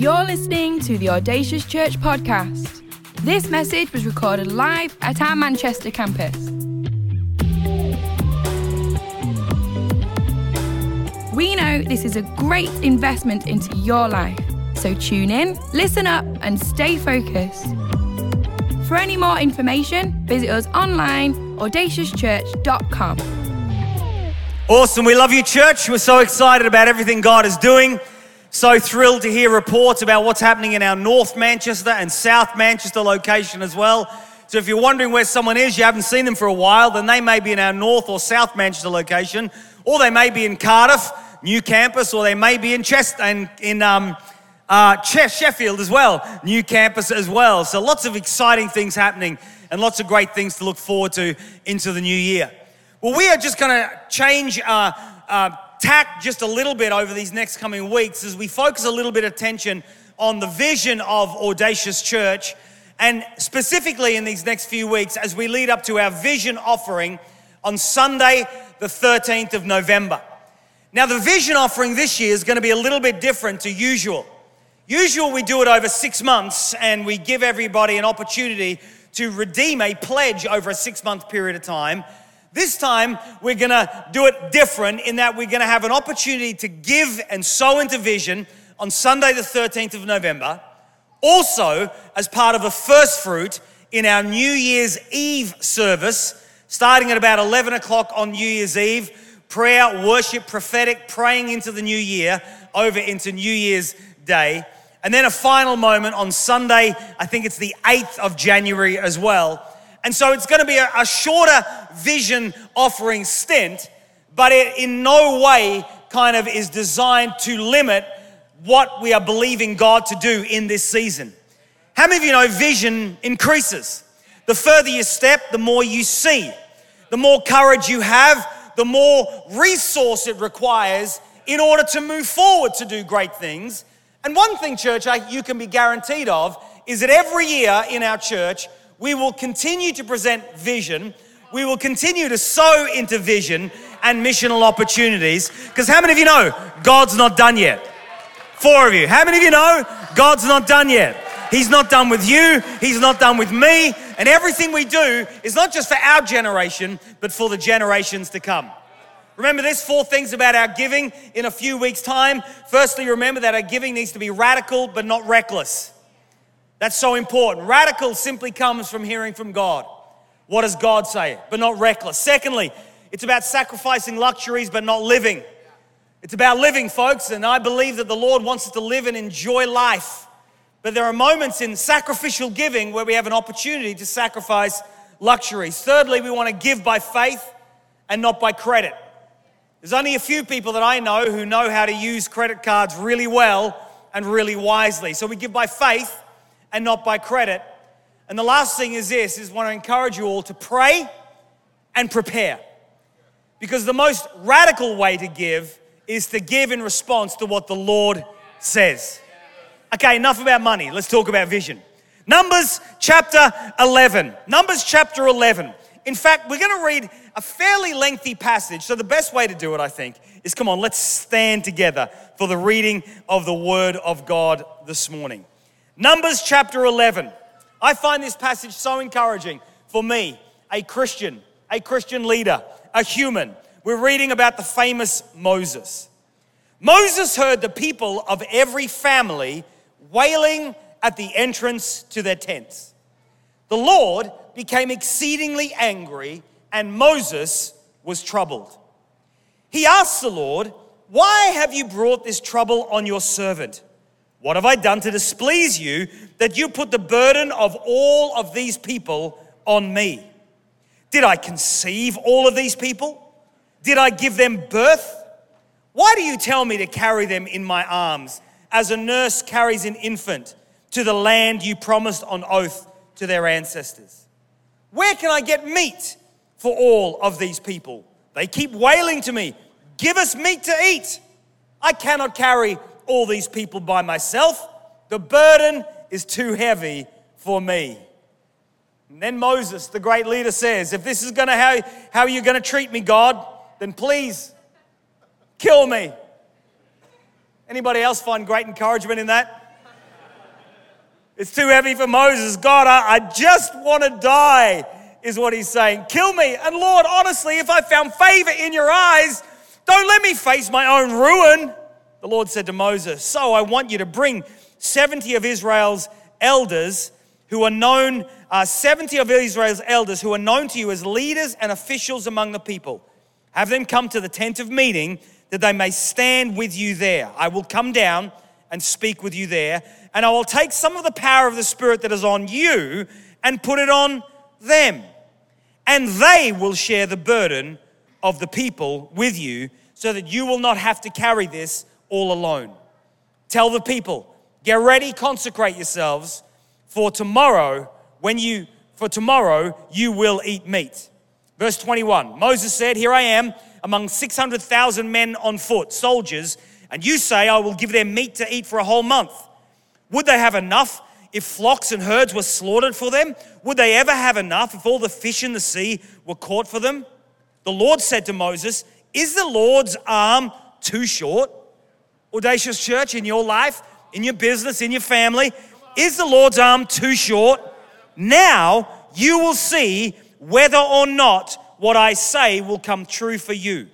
You're listening to the Audacious Church podcast. This message was recorded live at our Manchester campus. We know this is a great investment into your life, so tune in, listen up, and stay focused. For any more information, visit us online, audaciouschurch.com. Awesome. We love you, church. We're so excited about everything God is doing. So thrilled to hear reports about what's happening in our North Manchester and South Manchester location as well. So if you're wondering where someone is, you haven't seen them for a while, then they may be in our North or South Manchester location, or they may be in Cardiff, new campus, or they may be in Chester and in um, uh, Sheffield as well, new campus as well. So lots of exciting things happening and lots of great things to look forward to into the new year. Well, we are just going to change uh, uh, tack just a little bit over these next coming weeks as we focus a little bit of attention on the vision of Audacious Church, and specifically in these next few weeks as we lead up to our vision offering on Sunday, the 13th of November. Now, the vision offering this year is going to be a little bit different to usual. Usual, we do it over six months and we give everybody an opportunity to redeem a pledge over a six month period of time. This time, we're gonna do it different in that we're gonna have an opportunity to give and sow into vision on Sunday, the 13th of November. Also, as part of a first fruit in our New Year's Eve service, starting at about 11 o'clock on New Year's Eve, prayer, worship, prophetic, praying into the new year over into New Year's Day. And then a final moment on Sunday, I think it's the 8th of January as well and so it's going to be a, a shorter vision offering stint, but it in no way kind of is designed to limit what we are believing God to do in this season. How many of you know vision increases? The further you step, the more you see. The more courage you have, the more resource it requires in order to move forward to do great things. And one thing, church, you can be guaranteed of is that every year in our church, we will continue to present vision. We will continue to sow into vision and missional opportunities. Because how many of you know God's not done yet? Four of you. How many of you know God's not done yet? He's not done with you, He's not done with me. And everything we do is not just for our generation, but for the generations to come. Remember this four things about our giving in a few weeks' time. Firstly, remember that our giving needs to be radical but not reckless. That's so important. Radical simply comes from hearing from God. What does God say? But not reckless. Secondly, it's about sacrificing luxuries but not living. It's about living, folks, and I believe that the Lord wants us to live and enjoy life. But there are moments in sacrificial giving where we have an opportunity to sacrifice luxuries. Thirdly, we want to give by faith and not by credit. There's only a few people that I know who know how to use credit cards really well and really wisely. So we give by faith and not by credit. And the last thing is this is want to encourage you all to pray and prepare. Because the most radical way to give is to give in response to what the Lord says. Okay, enough about money. Let's talk about vision. Numbers chapter 11. Numbers chapter 11. In fact, we're going to read a fairly lengthy passage. So, the best way to do it, I think, is come on, let's stand together for the reading of the Word of God this morning. Numbers chapter 11. I find this passage so encouraging for me, a Christian, a Christian leader, a human. We're reading about the famous Moses. Moses heard the people of every family wailing at the entrance to their tents. The Lord became exceedingly angry, and Moses was troubled. He asked the Lord, Why have you brought this trouble on your servant? What have I done to displease you that you put the burden of all of these people on me? Did I conceive all of these people? Did I give them birth? Why do you tell me to carry them in my arms as a nurse carries an infant to the land you promised on oath to their ancestors? Where can I get meat for all of these people? They keep wailing to me, Give us meat to eat. I cannot carry all these people by myself. The burden is too heavy for me. And then Moses, the great leader, says, If this is gonna how, how you're gonna treat me, God, then please kill me. Anybody else find great encouragement in that? It's too heavy for Moses. God, I, I just want to die, is what he's saying. Kill me. And Lord, honestly, if I found favor in your eyes, don't let me face my own ruin. The Lord said to Moses, So I want you to bring 70 of Israel's elders who are known, uh, 70 of Israel's elders who are known to you as leaders and officials among the people. Have them come to the tent of meeting that they may stand with you there. I will come down and speak with you there, and I will take some of the power of the Spirit that is on you and put it on them. And they will share the burden of the people with you so that you will not have to carry this all alone. Tell the people, get ready, consecrate yourselves for tomorrow when you for tomorrow you will eat meat. Verse 21. Moses said, "Here I am among 600,000 men on foot, soldiers, and you say I will give them meat to eat for a whole month. Would they have enough if flocks and herds were slaughtered for them? Would they ever have enough if all the fish in the sea were caught for them?" The Lord said to Moses, "Is the Lord's arm too short?" Audacious church in your life, in your business, in your family, is the Lord's arm too short? Now you will see whether or not what I say will come true for you.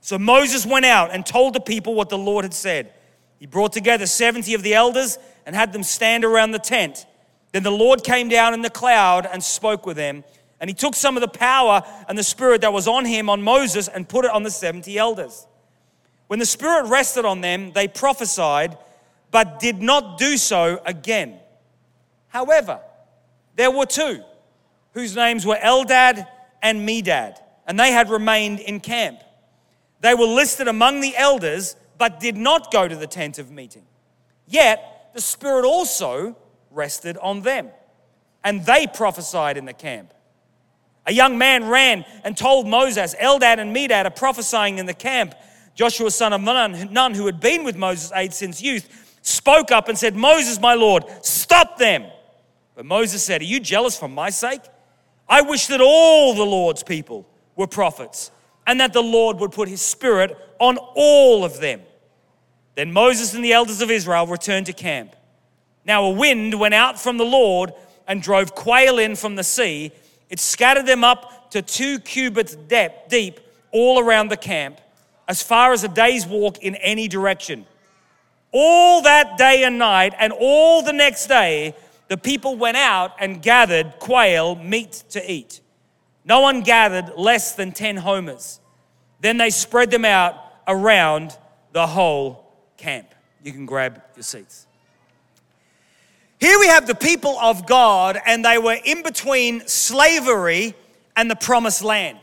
So Moses went out and told the people what the Lord had said. He brought together 70 of the elders and had them stand around the tent. Then the Lord came down in the cloud and spoke with them. And he took some of the power and the spirit that was on him, on Moses, and put it on the 70 elders. When the spirit rested on them, they prophesied, but did not do so again. However, there were two whose names were Eldad and Medad, and they had remained in camp. They were listed among the elders, but did not go to the tent of meeting. Yet the Spirit also rested on them, and they prophesied in the camp. A young man ran and told Moses, Eldad and Medad are prophesying in the camp. Joshua, son of Nun, who had been with Moses' aide since youth, spoke up and said, Moses, my Lord, stop them. But Moses said, Are you jealous for my sake? I wish that all the Lord's people were prophets and that the Lord would put his spirit on all of them. Then Moses and the elders of Israel returned to camp. Now a wind went out from the Lord and drove quail in from the sea. It scattered them up to two cubits deep all around the camp, as far as a day's walk in any direction. All that day and night, and all the next day, the people went out and gathered quail, meat to eat. No one gathered less than 10 homers. Then they spread them out around the whole camp. You can grab your seats. Here we have the people of God, and they were in between slavery and the promised land.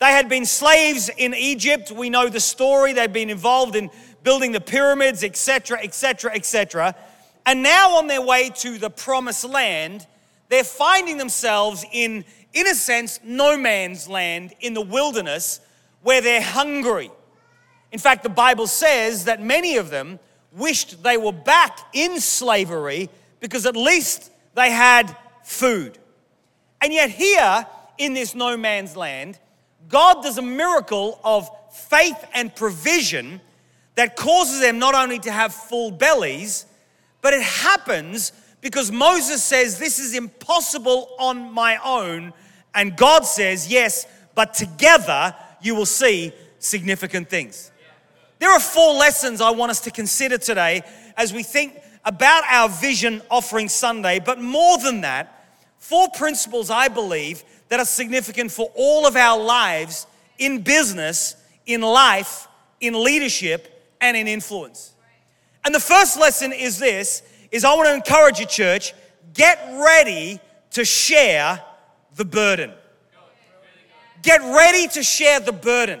They had been slaves in Egypt. We know the story. They'd been involved in building the pyramids, etc., etc., etc. And now, on their way to the promised land, they're finding themselves in, in a sense, no man's land in the wilderness where they're hungry. In fact, the Bible says that many of them wished they were back in slavery because at least they had food. And yet, here in this no man's land, God does a miracle of faith and provision that causes them not only to have full bellies, but it happens because Moses says, This is impossible on my own. And God says, Yes, but together you will see significant things. There are four lessons I want us to consider today as we think about our vision offering Sunday, but more than that, four principles I believe that are significant for all of our lives in business, in life, in leadership, and in influence. And the first lesson is this is I want to encourage you church, get ready to share the burden. Get ready to share the burden.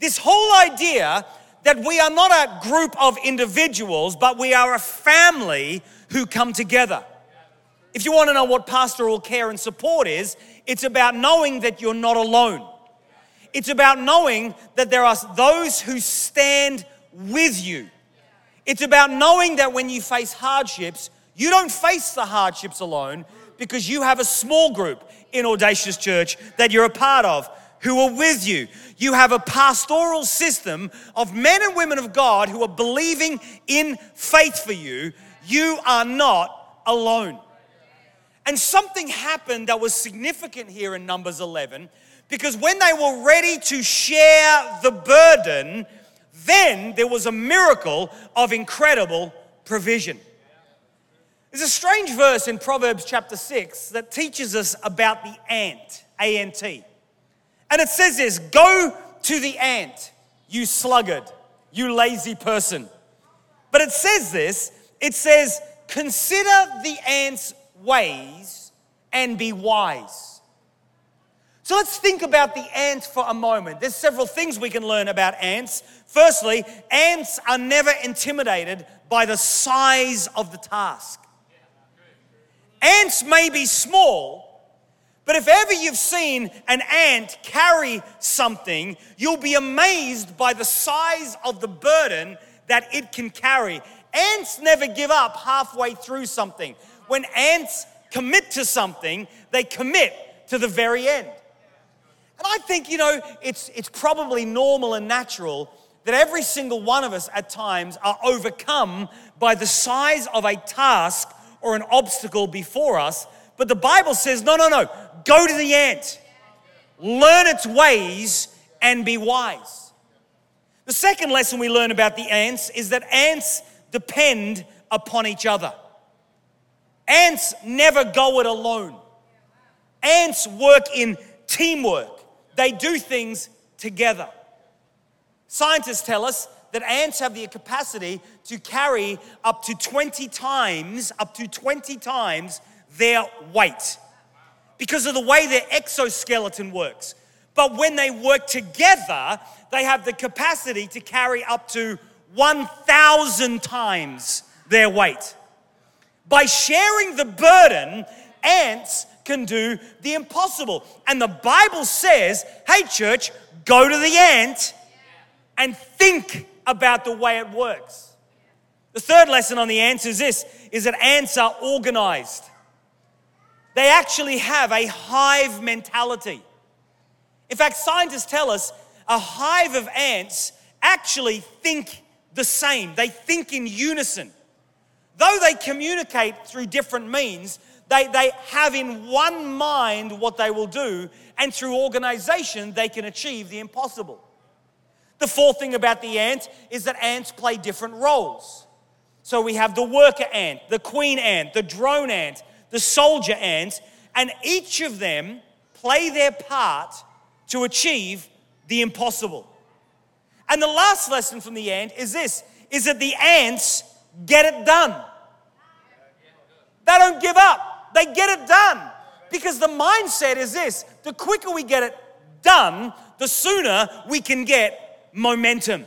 This whole idea that we are not a group of individuals, but we are a family who come together. If you want to know what pastoral care and support is, it's about knowing that you're not alone. It's about knowing that there are those who stand with you. It's about knowing that when you face hardships, you don't face the hardships alone because you have a small group in Audacious Church that you're a part of who are with you. You have a pastoral system of men and women of God who are believing in faith for you. You are not alone. And something happened that was significant here in Numbers 11 because when they were ready to share the burden, then there was a miracle of incredible provision. There's a strange verse in Proverbs chapter 6 that teaches us about the ant, A N T. And it says this Go to the ant, you sluggard, you lazy person. But it says this it says, Consider the ant's ways and be wise. So let's think about the ant for a moment. There's several things we can learn about ants. Firstly, ants are never intimidated by the size of the task. Ants may be small, but if ever you've seen an ant carry something, you'll be amazed by the size of the burden that it can carry. Ants never give up halfway through something. When ants commit to something, they commit to the very end. And I think, you know, it's, it's probably normal and natural that every single one of us at times are overcome by the size of a task or an obstacle before us. But the Bible says, no, no, no, go to the ant, learn its ways, and be wise. The second lesson we learn about the ants is that ants depend upon each other. Ants never go it alone. Ants work in teamwork, they do things together. Scientists tell us that ants have the capacity to carry up to 20 times, up to 20 times their weight because of the way their exoskeleton works. But when they work together, they have the capacity to carry up to 1,000 times their weight. By sharing the burden, ants can do the impossible. And the Bible says, hey, church, go to the ant and think about the way it works. The third lesson on the ants is this is that ants are organized. They actually have a hive mentality. In fact, scientists tell us a hive of ants actually think the same. They think in unison. Though they communicate through different means, they, they have in one mind what they will do, and through organization, they can achieve the impossible. The fourth thing about the ant is that ants play different roles. So we have the worker ant, the queen ant, the drone ant, the soldier ant, and each of them play their part to achieve the impossible. And the last lesson from the ant is this is that the ants get it done. They don't give up. They get it done. Because the mindset is this the quicker we get it done, the sooner we can get momentum.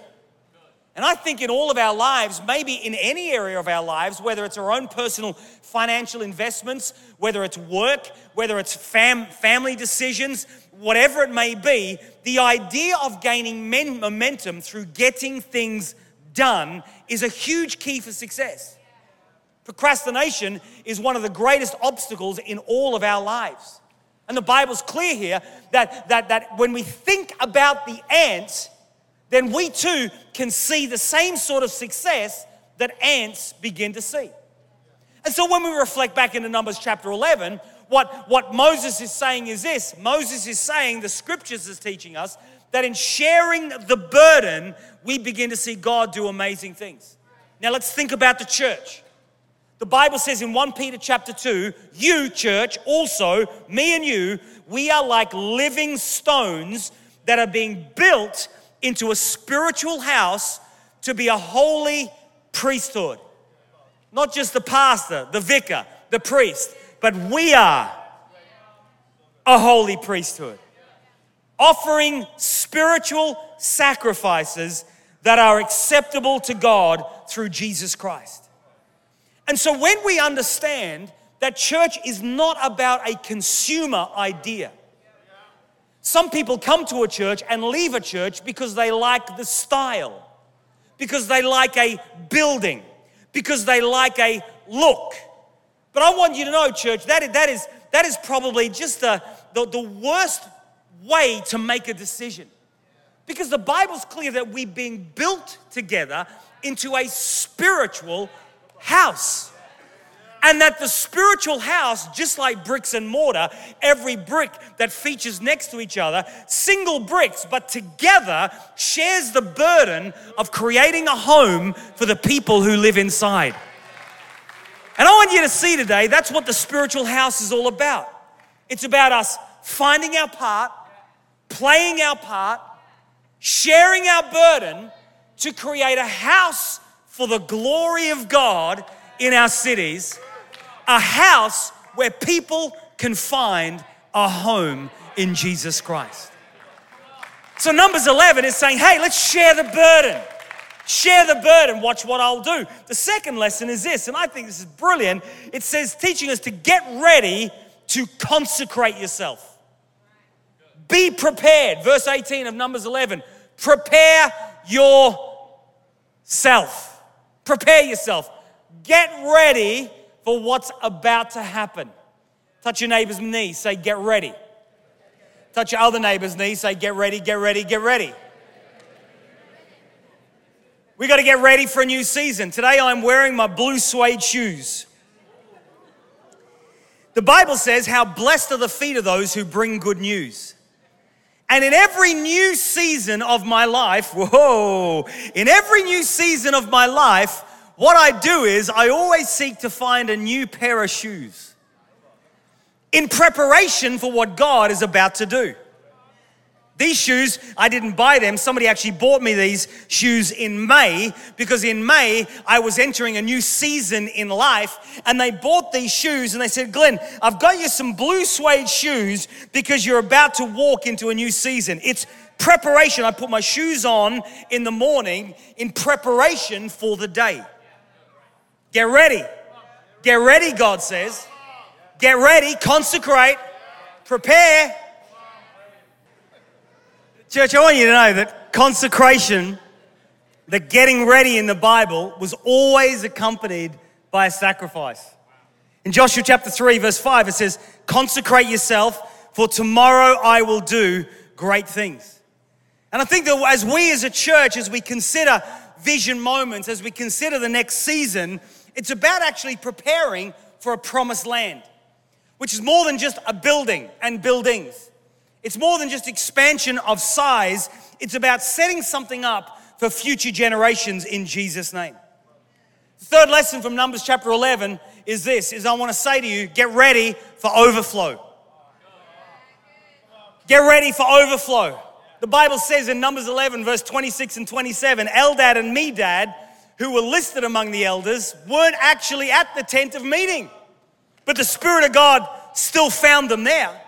And I think in all of our lives, maybe in any area of our lives, whether it's our own personal financial investments, whether it's work, whether it's fam- family decisions, whatever it may be, the idea of gaining men- momentum through getting things done is a huge key for success. Procrastination is one of the greatest obstacles in all of our lives. And the Bible's clear here that, that, that when we think about the ants, then we too can see the same sort of success that ants begin to see. And so when we reflect back into Numbers chapter 11, what, what Moses is saying is this Moses is saying, the scriptures is teaching us that in sharing the burden, we begin to see God do amazing things. Now let's think about the church. The Bible says in 1 Peter chapter 2, you, church, also, me and you, we are like living stones that are being built into a spiritual house to be a holy priesthood. Not just the pastor, the vicar, the priest, but we are a holy priesthood. Offering spiritual sacrifices that are acceptable to God through Jesus Christ. And so when we understand that church is not about a consumer idea, some people come to a church and leave a church because they like the style, because they like a building, because they like a look. But I want you to know, church, that, that, is, that is probably just the, the, the worst way to make a decision. Because the Bible's clear that we're being built together into a spiritual house. And that the spiritual house, just like bricks and mortar, every brick that features next to each other, single bricks, but together shares the burden of creating a home for the people who live inside. And I want you to see today that's what the spiritual house is all about. It's about us finding our part, playing our part, sharing our burden to create a house for the glory of God in our cities a house where people can find a home in Jesus Christ. So, Numbers 11 is saying, hey, let's share the burden. Share the burden. Watch what I'll do. The second lesson is this, and I think this is brilliant. It says, teaching us to get ready to consecrate yourself. Be prepared. Verse 18 of Numbers 11. Prepare yourself. Prepare yourself. Get ready for what's about to happen. Touch your neighbor's knee, say, Get ready. Touch your other neighbor's knee, say, Get ready, get ready, get ready. We got to get ready for a new season. Today I'm wearing my blue suede shoes. The Bible says, How blessed are the feet of those who bring good news. And in every new season of my life, whoa, in every new season of my life, what I do is I always seek to find a new pair of shoes in preparation for what God is about to do. These shoes, I didn't buy them. Somebody actually bought me these shoes in May because in May I was entering a new season in life and they bought these shoes and they said, Glenn, I've got you some blue suede shoes because you're about to walk into a new season. It's preparation. I put my shoes on in the morning in preparation for the day. Get ready. Get ready, God says. Get ready, consecrate, prepare. Church, I want you to know that consecration, the getting ready in the Bible, was always accompanied by a sacrifice. In Joshua chapter 3, verse 5, it says, Consecrate yourself, for tomorrow I will do great things. And I think that as we as a church, as we consider vision moments, as we consider the next season, it's about actually preparing for a promised land, which is more than just a building and buildings. It's more than just expansion of size. It's about setting something up for future generations in Jesus' name. The third lesson from Numbers chapter 11 is this is I want to say to you, get ready for overflow. Get ready for overflow. The Bible says in Numbers 11, verse 26 and 27, Eldad and Medad who were listed among the elders weren't actually at the tent of meeting, but the Spirit of God still found them there.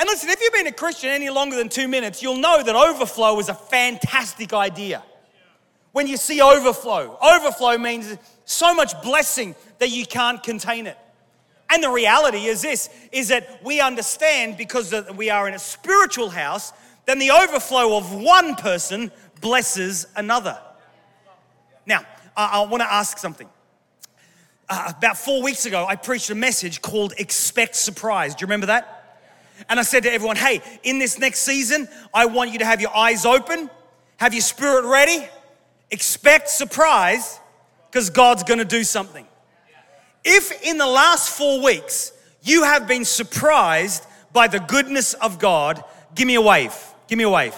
And listen, if you've been a Christian any longer than two minutes, you'll know that overflow is a fantastic idea. When you see overflow, overflow means so much blessing that you can't contain it. And the reality is this is that we understand because we are in a spiritual house, then the overflow of one person blesses another. Now, I, I want to ask something. Uh, about four weeks ago, I preached a message called Expect Surprise. Do you remember that? And I said to everyone, hey, in this next season, I want you to have your eyes open, have your spirit ready, expect surprise, because God's gonna do something. If in the last four weeks you have been surprised by the goodness of God, give me a wave. Give me a wave.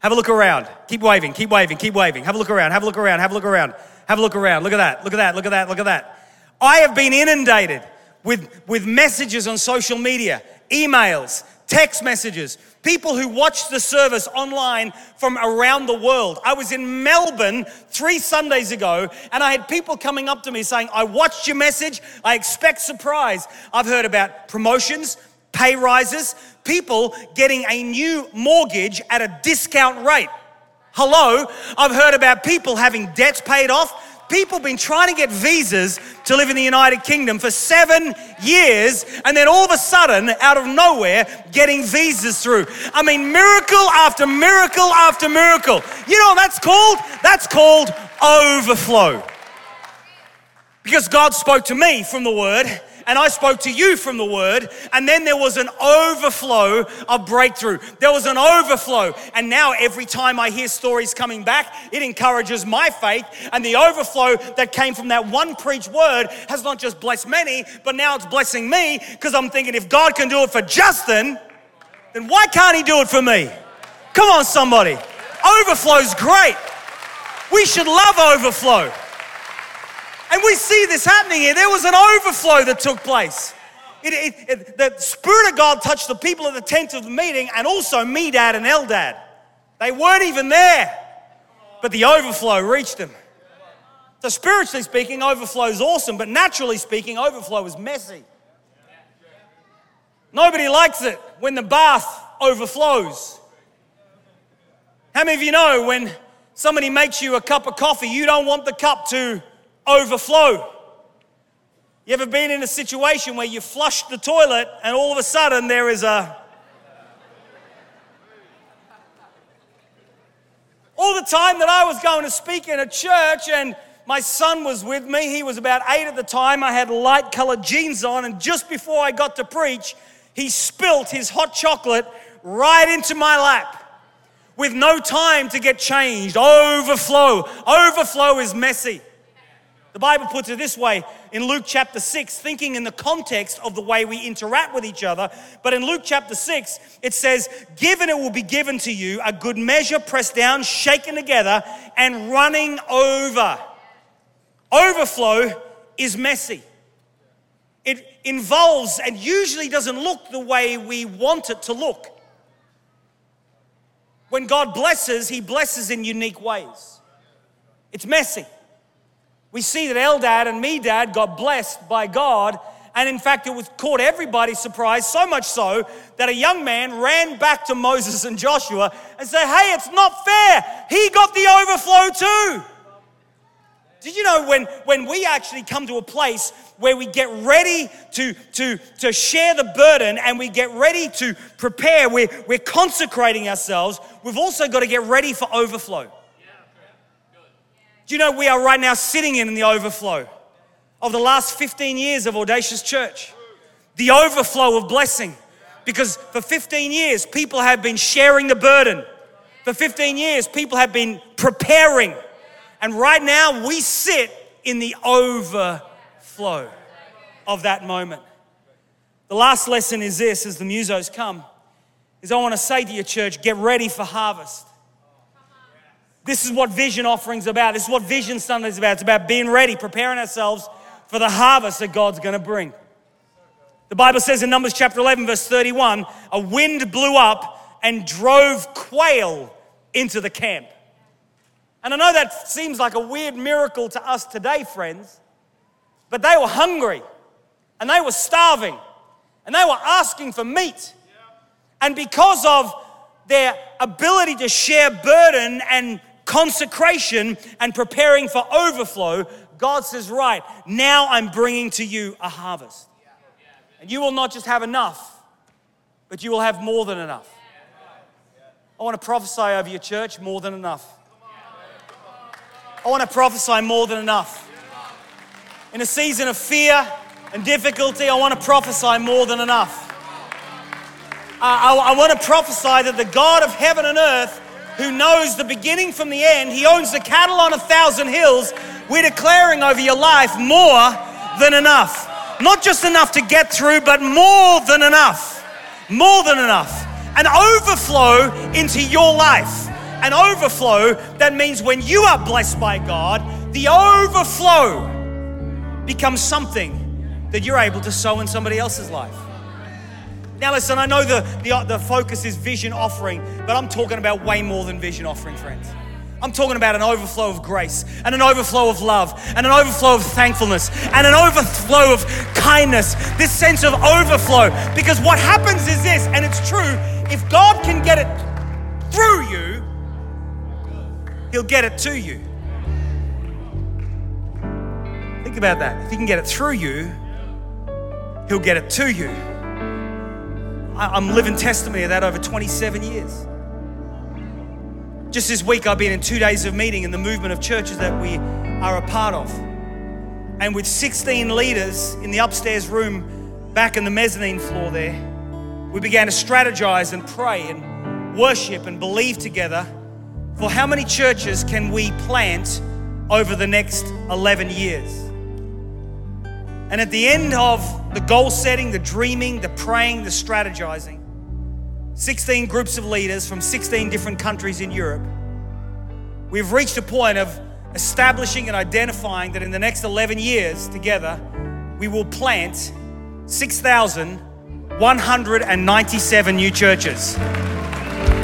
Have a look around. Keep waving, keep waving, keep waving. Have a look around, have a look around, have a look around. Have a look around. Look at that, look at that, look at that, look at that. I have been inundated with, with messages on social media, emails, text messages, people who watch the service online from around the world. I was in Melbourne three Sundays ago, and I had people coming up to me saying, I watched your message, I expect surprise. I've heard about promotions, pay rises, people getting a new mortgage at a discount rate. Hello, I've heard about people having debts paid off. People been trying to get visas to live in the United Kingdom for seven years, and then all of a sudden, out of nowhere, getting visas through. I mean, miracle after miracle after miracle. You know what that's called? That's called overflow. Because God spoke to me from the word and I spoke to you from the word, and then there was an overflow of breakthrough. There was an overflow. And now every time I hear stories coming back, it encourages my faith. And the overflow that came from that one preached word has not just blessed many, but now it's blessing me because I'm thinking if God can do it for Justin, then why can't he do it for me? Come on, somebody. Overflow's great. We should love overflow. And we see this happening here. There was an overflow that took place. It, it, it, the Spirit of God touched the people at the tent of the meeting and also Medad, and Eldad. They weren't even there, but the overflow reached them. So, spiritually speaking, overflow is awesome, but naturally speaking, overflow is messy. Nobody likes it when the bath overflows. How many of you know when somebody makes you a cup of coffee, you don't want the cup to overflow. You ever been in a situation where you flushed the toilet and all of a sudden there is a. All the time that I was going to speak in a church and my son was with me, he was about eight at the time. I had light colored jeans on, and just before I got to preach, he spilt his hot chocolate right into my lap with no time to get changed. Overflow. Overflow is messy. The Bible puts it this way in Luke chapter 6, thinking in the context of the way we interact with each other. But in Luke chapter 6, it says, Given it will be given to you, a good measure pressed down, shaken together, and running over. Overflow is messy. It involves and usually doesn't look the way we want it to look. When God blesses, He blesses in unique ways. It's messy. We see that Eldad and Medad got blessed by God. And in fact, it was caught everybody surprised, so much so that a young man ran back to Moses and Joshua and said, Hey, it's not fair. He got the overflow too. Did you know when, when we actually come to a place where we get ready to, to, to share the burden and we get ready to prepare, we're, we're consecrating ourselves, we've also got to get ready for overflow. Do you know we are right now sitting in the overflow of the last 15 years of Audacious Church? The overflow of blessing. Because for 15 years, people have been sharing the burden. For 15 years, people have been preparing. And right now, we sit in the overflow of that moment. The last lesson is this as the musos come, is I want to say to your church, get ready for harvest. This is what vision offering's about. This is what Vision Sunday is about. It's about being ready, preparing ourselves for the harvest that God's going to bring. The Bible says in Numbers chapter 11, verse 31, a wind blew up and drove quail into the camp. And I know that seems like a weird miracle to us today, friends, but they were hungry and they were starving and they were asking for meat. And because of their ability to share burden and consecration and preparing for overflow, God says, Right, now I'm bringing to you a harvest. And you will not just have enough, but you will have more than enough. I want to prophesy over your church more than enough. I want to prophesy more than enough. In a season of fear and difficulty, I want to prophesy more than enough. I, I, I want to prophesy that the God of heaven and earth who knows the beginning from the end. He owns the cattle on a thousand hills. We're declaring over your life more than enough. Not just enough to get through, but more than enough. More than enough. An overflow into your life. An overflow that means when you are blessed by God, the overflow becomes something that you're able to sow in somebody else's life. Now, listen, I know the, the, uh, the focus is vision offering, but I'm talking about way more than vision offering, friends. I'm talking about an overflow of grace and an overflow of love and an overflow of thankfulness and an overflow of kindness, this sense of overflow. Because what happens is this, and it's true, if God can get it through you, He'll get it to you. Think about that. If He can get it through you, He'll get it to you. I'm living testimony of that over 27 years. Just this week, I've been in two days of meeting in the movement of churches that we are a part of. and with 16 leaders in the upstairs room back in the mezzanine floor there, we began to strategize and pray and worship and believe together for how many churches can we plant over the next 11 years. And at the end of the goal setting, the dreaming, the praying, the strategizing, 16 groups of leaders from 16 different countries in Europe, we've reached a point of establishing and identifying that in the next 11 years together, we will plant 6,197 new churches.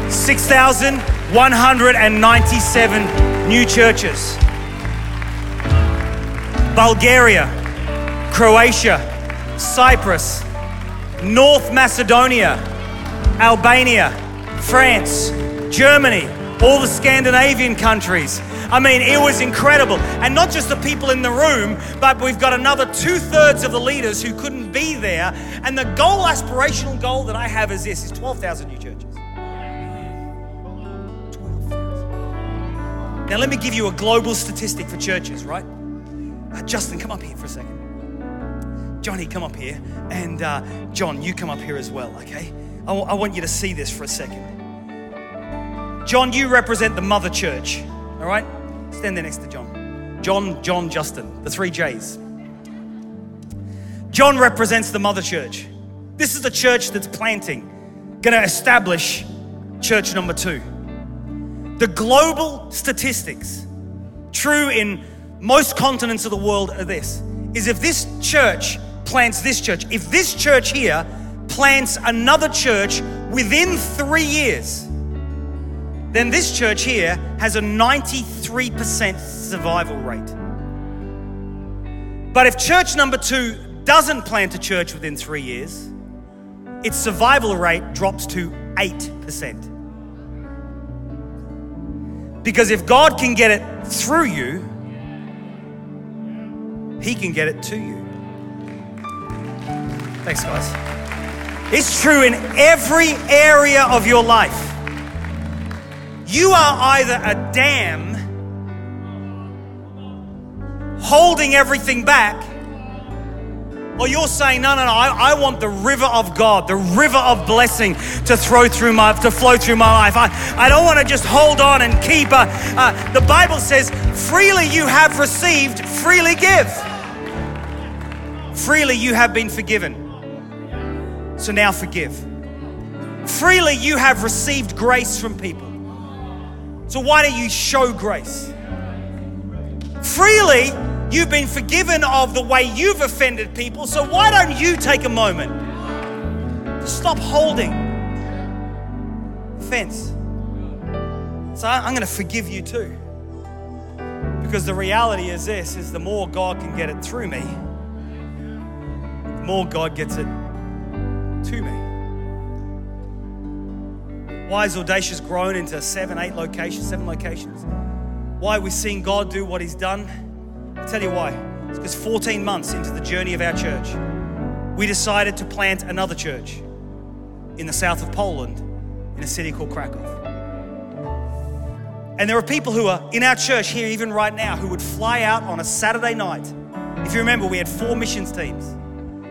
6,197 new churches. Bulgaria, Croatia, Cyprus, North Macedonia, Albania, France, Germany, all the Scandinavian countries. I mean, it was incredible. And not just the people in the room, but we've got another two thirds of the leaders who couldn't be there. And the goal, aspirational goal that I have is this is 12,000 new churches. 12,000. Now, let me give you a global statistic for churches, right? Uh, Justin, come up here for a second. Johnny, come up here. And uh, John, you come up here as well, okay? I, w- I want you to see this for a second. John, you represent the mother church, all right? Stand there next to John. John, John, Justin, the three J's. John represents the mother church. This is the church that's planting, gonna establish church number two. The global statistics, true in most continents of the world, are this is if this church plants this church, if this church here plants another church within three years, then this church here has a 93% survival rate. But if church number two doesn't plant a church within three years, its survival rate drops to 8%. Because if God can get it through you, He can get it to you. Thanks, guys. It's true in every area of your life. You are either a dam holding everything back, or you're saying, no, no, no, I, I, want the river of God, the river of blessing to throw through my, to flow through my life. I, I don't want to just hold on and keep. A, uh, the Bible says, freely you have received, freely give. Freely you have been forgiven. So now forgive. Freely you have received grace from people. So why don't you show grace? Freely You've been forgiven of the way you've offended people, so why don't you take a moment to stop holding offense? So I'm going to forgive you too. Because the reality is this is the more God can get it through me, the more God gets it to me. Why is Audacious grown into seven, eight locations, seven locations? Why are we seeing God do what He's done? I'll tell you why. It's because 14 months into the journey of our church, we decided to plant another church in the south of Poland in a city called Krakow. And there are people who are in our church here, even right now, who would fly out on a Saturday night. If you remember, we had four missions teams.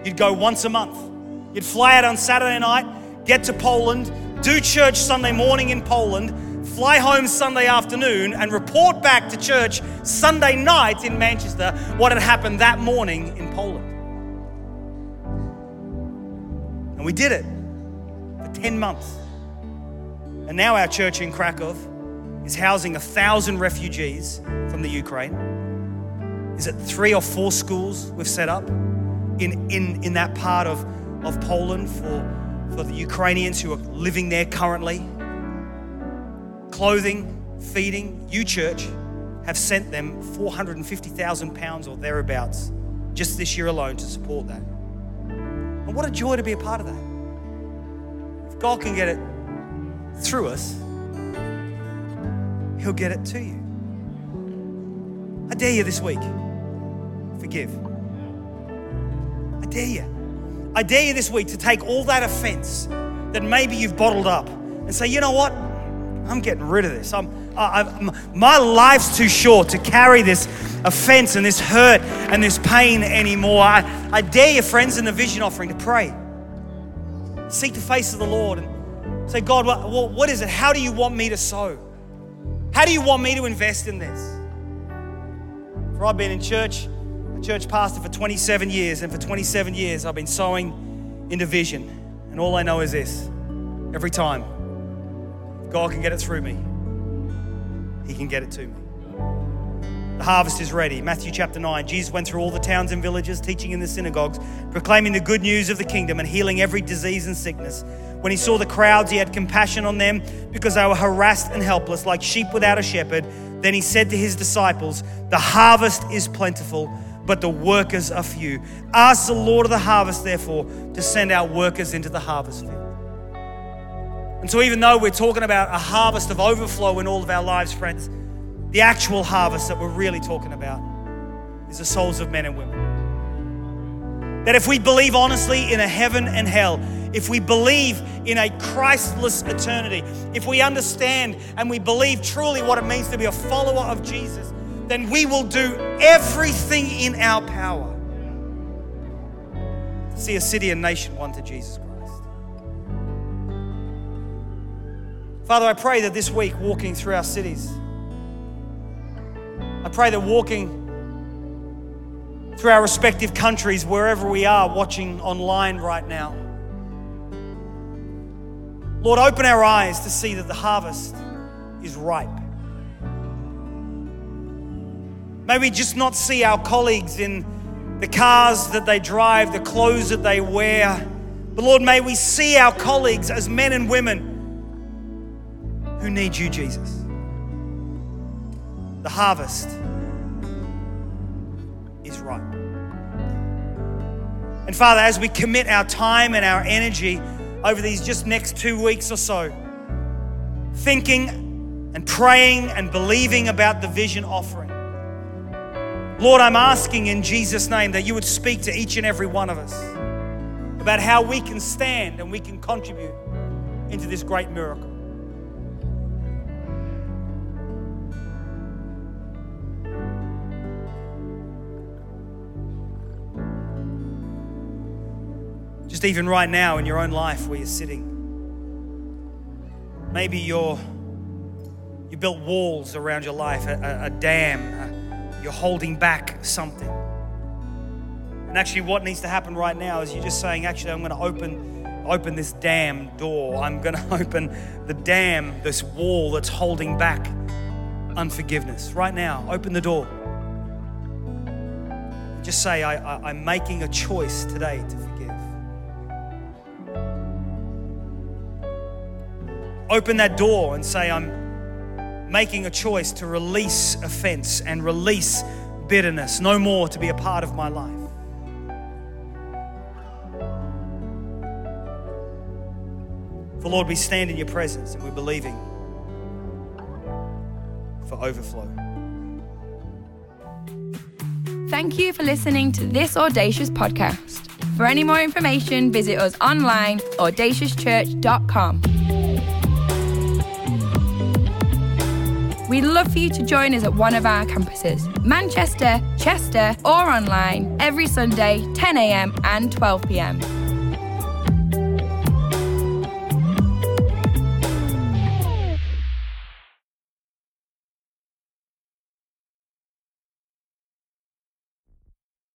You'd go once a month. You'd fly out on Saturday night, get to Poland, do church Sunday morning in Poland, fly home Sunday afternoon and report back to church Sunday night in Manchester what had happened that morning in Poland. And we did it for 10 months. And now our church in Krakow is housing a thousand refugees from the Ukraine. Is it three or four schools we've set up in, in, in that part of, of Poland for, for the Ukrainians who are living there currently? clothing, feeding, you church have sent them 450,000 pounds or thereabouts just this year alone to support that. And what a joy to be a part of that. If God can get it through us, He'll get it to you. I dare you this week, forgive. I dare you. I dare you this week to take all that offense that maybe you've bottled up and say, you know what? I'm getting rid of this. I'm, my life's too short to carry this offense and this hurt and this pain anymore. I, I dare your friends in the vision offering to pray. Seek the face of the Lord and say, God, what, what is it? How do you want me to sow? How do you want me to invest in this? For I've been in church, a church pastor for 27 years, and for 27 years I've been sowing into vision. And all I know is this every time, God can get it through me, He can get it to me. The harvest is ready. Matthew chapter 9. Jesus went through all the towns and villages, teaching in the synagogues, proclaiming the good news of the kingdom and healing every disease and sickness. When he saw the crowds, he had compassion on them because they were harassed and helpless, like sheep without a shepherd. Then he said to his disciples, The harvest is plentiful, but the workers are few. Ask the Lord of the harvest, therefore, to send out workers into the harvest field. And so, even though we're talking about a harvest of overflow in all of our lives, friends, the actual harvest that we're really talking about is the souls of men and women. That if we believe honestly in a heaven and hell, if we believe in a Christless eternity, if we understand and we believe truly what it means to be a follower of Jesus, then we will do everything in our power to see a city and nation won to Jesus Christ. Father, I pray that this week, walking through our cities, I pray that walking through our respective countries, wherever we are watching online right now, Lord, open our eyes to see that the harvest is ripe. May we just not see our colleagues in the cars that they drive, the clothes that they wear. But Lord, may we see our colleagues as men and women who need you, Jesus the harvest is ripe. And Father, as we commit our time and our energy over these just next two weeks or so, thinking and praying and believing about the vision offering, Lord, I'm asking in Jesus' name that you would speak to each and every one of us about how we can stand and we can contribute into this great miracle. Just even right now in your own life where you're sitting. Maybe you're you built walls around your life, a, a, dam. A, you're holding back something. And actually, what needs to happen right now is you're just saying, actually, I'm going to open open this dam door. I'm going to open the dam, this wall that's holding back unforgiveness. Right now, open the door. Just say, I, I, I'm making a choice today to forgive. open that door and say, I'm making a choice to release offense and release bitterness, no more to be a part of my life. For Lord, we stand in your presence and we're believing for overflow. Thank you for listening to this Audacious podcast. For any more information, visit us online, audaciouschurch.com. We'd love for you to join us at one of our campuses Manchester, Chester, or online every Sunday, 10am and 12pm.